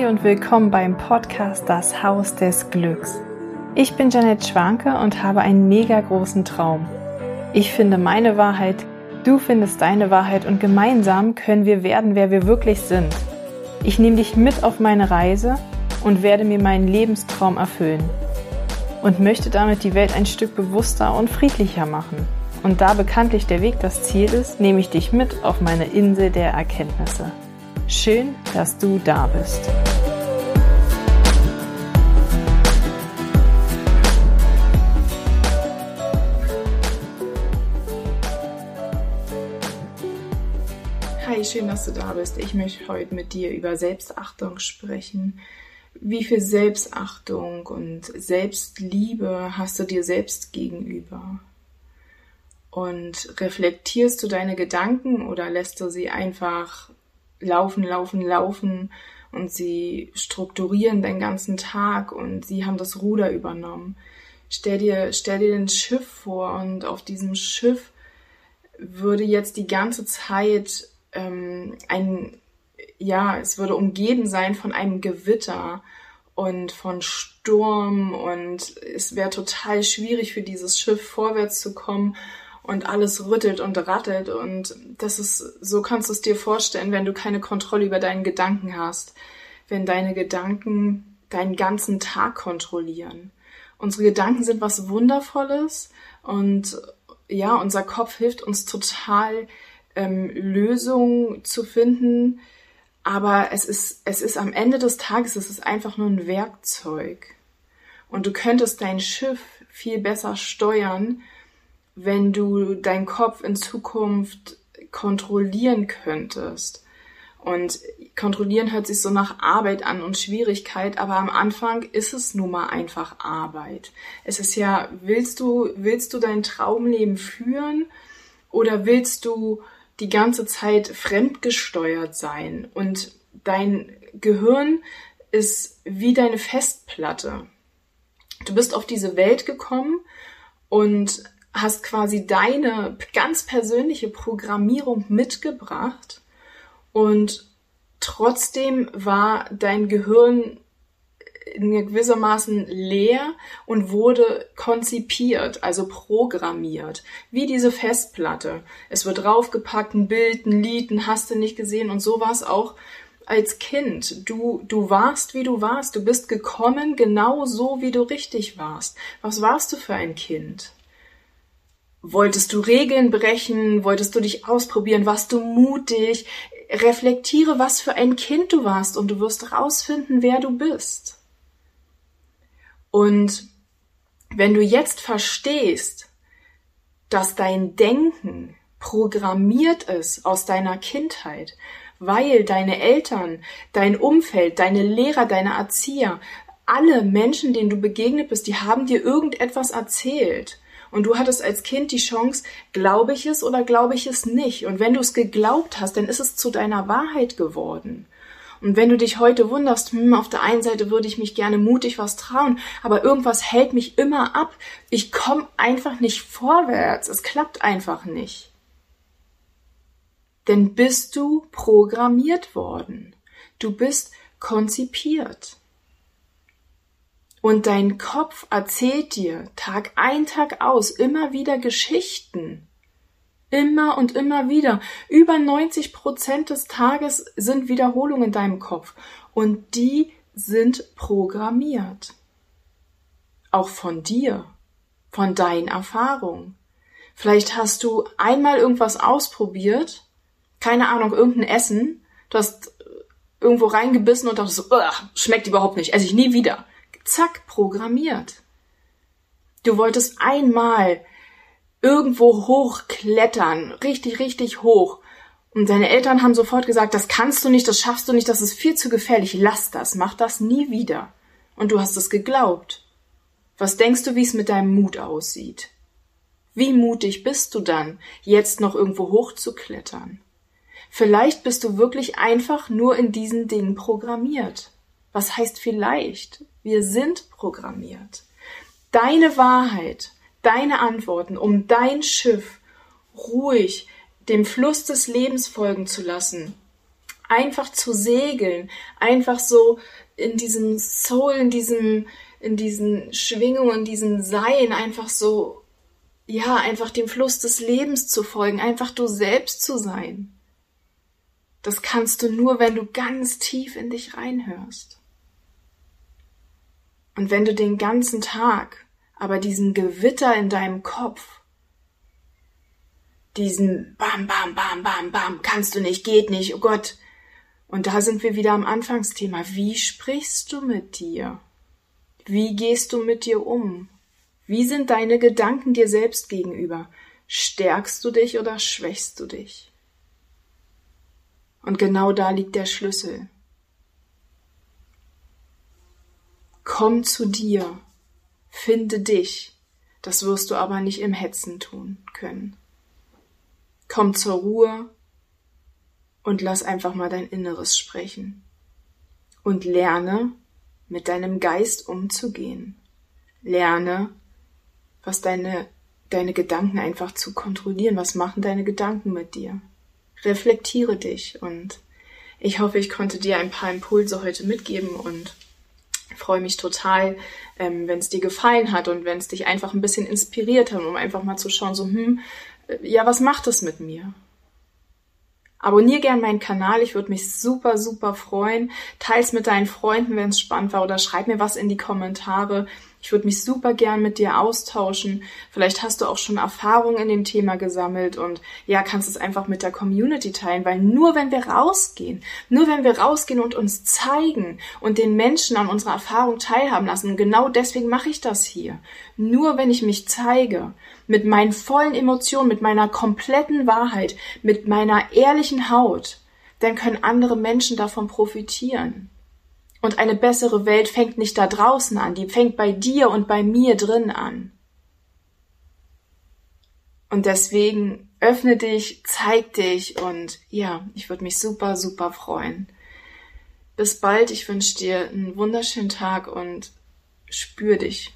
Hi und willkommen beim Podcast Das Haus des Glücks. Ich bin Janet Schwanke und habe einen mega großen Traum. Ich finde meine Wahrheit, du findest deine Wahrheit und gemeinsam können wir werden, wer wir wirklich sind. Ich nehme dich mit auf meine Reise und werde mir meinen Lebenstraum erfüllen. Und möchte damit die Welt ein Stück bewusster und friedlicher machen. Und da bekanntlich der Weg das Ziel ist, nehme ich dich mit auf meine Insel der Erkenntnisse. Schön, dass du da bist. Schön, dass du da bist. Ich möchte heute mit dir über Selbstachtung sprechen. Wie viel Selbstachtung und Selbstliebe hast du dir selbst gegenüber? Und reflektierst du deine Gedanken oder lässt du sie einfach laufen, laufen, laufen und sie strukturieren den ganzen Tag und sie haben das Ruder übernommen. Stell dir, stell dir ein Schiff vor und auf diesem Schiff würde jetzt die ganze Zeit ähm, ein, ja, es würde umgeben sein von einem Gewitter und von Sturm und es wäre total schwierig für dieses Schiff vorwärts zu kommen und alles rüttelt und rattelt und das ist, so kannst du es dir vorstellen, wenn du keine Kontrolle über deinen Gedanken hast, wenn deine Gedanken deinen ganzen Tag kontrollieren. Unsere Gedanken sind was Wundervolles und ja, unser Kopf hilft uns total, ähm, Lösungen zu finden, aber es ist, es ist am Ende des Tages, es ist einfach nur ein Werkzeug. Und du könntest dein Schiff viel besser steuern, wenn du deinen Kopf in Zukunft kontrollieren könntest. Und kontrollieren hört sich so nach Arbeit an und Schwierigkeit, aber am Anfang ist es nun mal einfach Arbeit. Es ist ja, willst du, willst du dein Traumleben führen oder willst du die ganze Zeit fremdgesteuert sein? Und dein Gehirn ist wie deine Festplatte. Du bist auf diese Welt gekommen und hast quasi deine ganz persönliche Programmierung mitgebracht und trotzdem war dein Gehirn in gewissermaßen leer und wurde konzipiert, also programmiert, wie diese Festplatte. Es wird draufgepackt, ein Bild, ein Lied, ein hast du nicht gesehen und so war es auch als Kind. Du, du warst, wie du warst. Du bist gekommen genau so, wie du richtig warst. Was warst du für ein Kind? Wolltest du Regeln brechen? Wolltest du dich ausprobieren? Warst du mutig? Reflektiere, was für ein Kind du warst und du wirst rausfinden, wer du bist. Und wenn du jetzt verstehst, dass dein Denken programmiert ist aus deiner Kindheit, weil deine Eltern, dein Umfeld, deine Lehrer, deine Erzieher, alle Menschen, denen du begegnet bist, die haben dir irgendetwas erzählt. Und du hattest als Kind die Chance, glaube ich es oder glaube ich es nicht. Und wenn du es geglaubt hast, dann ist es zu deiner Wahrheit geworden. Und wenn du dich heute wunderst, hm, auf der einen Seite würde ich mich gerne mutig was trauen, aber irgendwas hält mich immer ab. Ich komme einfach nicht vorwärts. Es klappt einfach nicht. Denn bist du programmiert worden. Du bist konzipiert. Und dein Kopf erzählt dir Tag ein, Tag aus immer wieder Geschichten. Immer und immer wieder. Über 90 Prozent des Tages sind Wiederholungen in deinem Kopf. Und die sind programmiert. Auch von dir. Von deinen Erfahrungen. Vielleicht hast du einmal irgendwas ausprobiert. Keine Ahnung, irgendein Essen. Du hast irgendwo reingebissen und dachtest schmeckt überhaupt nicht. Esse ich nie wieder zack, programmiert. Du wolltest einmal irgendwo hochklettern, richtig, richtig hoch. Und deine Eltern haben sofort gesagt, das kannst du nicht, das schaffst du nicht, das ist viel zu gefährlich, lass das, mach das nie wieder. Und du hast es geglaubt. Was denkst du, wie es mit deinem Mut aussieht? Wie mutig bist du dann, jetzt noch irgendwo hochzuklettern? Vielleicht bist du wirklich einfach nur in diesen Dingen programmiert. Was heißt vielleicht? Wir sind programmiert. Deine Wahrheit, deine Antworten, um dein Schiff ruhig dem Fluss des Lebens folgen zu lassen, einfach zu segeln, einfach so in diesem Soul, in diesem, in diesen Schwingungen, in diesem Sein, einfach so, ja, einfach dem Fluss des Lebens zu folgen, einfach du selbst zu sein. Das kannst du nur, wenn du ganz tief in dich reinhörst. Und wenn du den ganzen Tag aber diesen Gewitter in deinem Kopf, diesen Bam, Bam, Bam, Bam, Bam, kannst du nicht, geht nicht, oh Gott. Und da sind wir wieder am Anfangsthema. Wie sprichst du mit dir? Wie gehst du mit dir um? Wie sind deine Gedanken dir selbst gegenüber? Stärkst du dich oder schwächst du dich? Und genau da liegt der Schlüssel. Komm zu dir, finde dich, das wirst du aber nicht im Hetzen tun können. Komm zur Ruhe und lass einfach mal dein Inneres sprechen. Und lerne, mit deinem Geist umzugehen. Lerne, was deine, deine Gedanken einfach zu kontrollieren. Was machen deine Gedanken mit dir? Reflektiere dich und ich hoffe, ich konnte dir ein paar Impulse heute mitgeben und freue mich total, ähm, wenn es dir gefallen hat und wenn es dich einfach ein bisschen inspiriert hat, um einfach mal zu schauen, so, hm, ja, was macht es mit mir? Abonnier gern meinen Kanal, ich würde mich super, super freuen. Teils mit deinen Freunden, wenn es spannend war, oder schreib mir was in die Kommentare. Ich würde mich super gern mit dir austauschen. Vielleicht hast du auch schon Erfahrungen in dem Thema gesammelt und ja, kannst es einfach mit der Community teilen, weil nur wenn wir rausgehen, nur wenn wir rausgehen und uns zeigen und den Menschen an unserer Erfahrung teilhaben lassen, genau deswegen mache ich das hier. Nur wenn ich mich zeige, mit meinen vollen Emotionen, mit meiner kompletten Wahrheit, mit meiner ehrlichen Haut, dann können andere Menschen davon profitieren. Und eine bessere Welt fängt nicht da draußen an, die fängt bei dir und bei mir drin an. Und deswegen öffne dich, zeig dich und ja, ich würde mich super, super freuen. Bis bald, ich wünsche dir einen wunderschönen Tag und spür dich.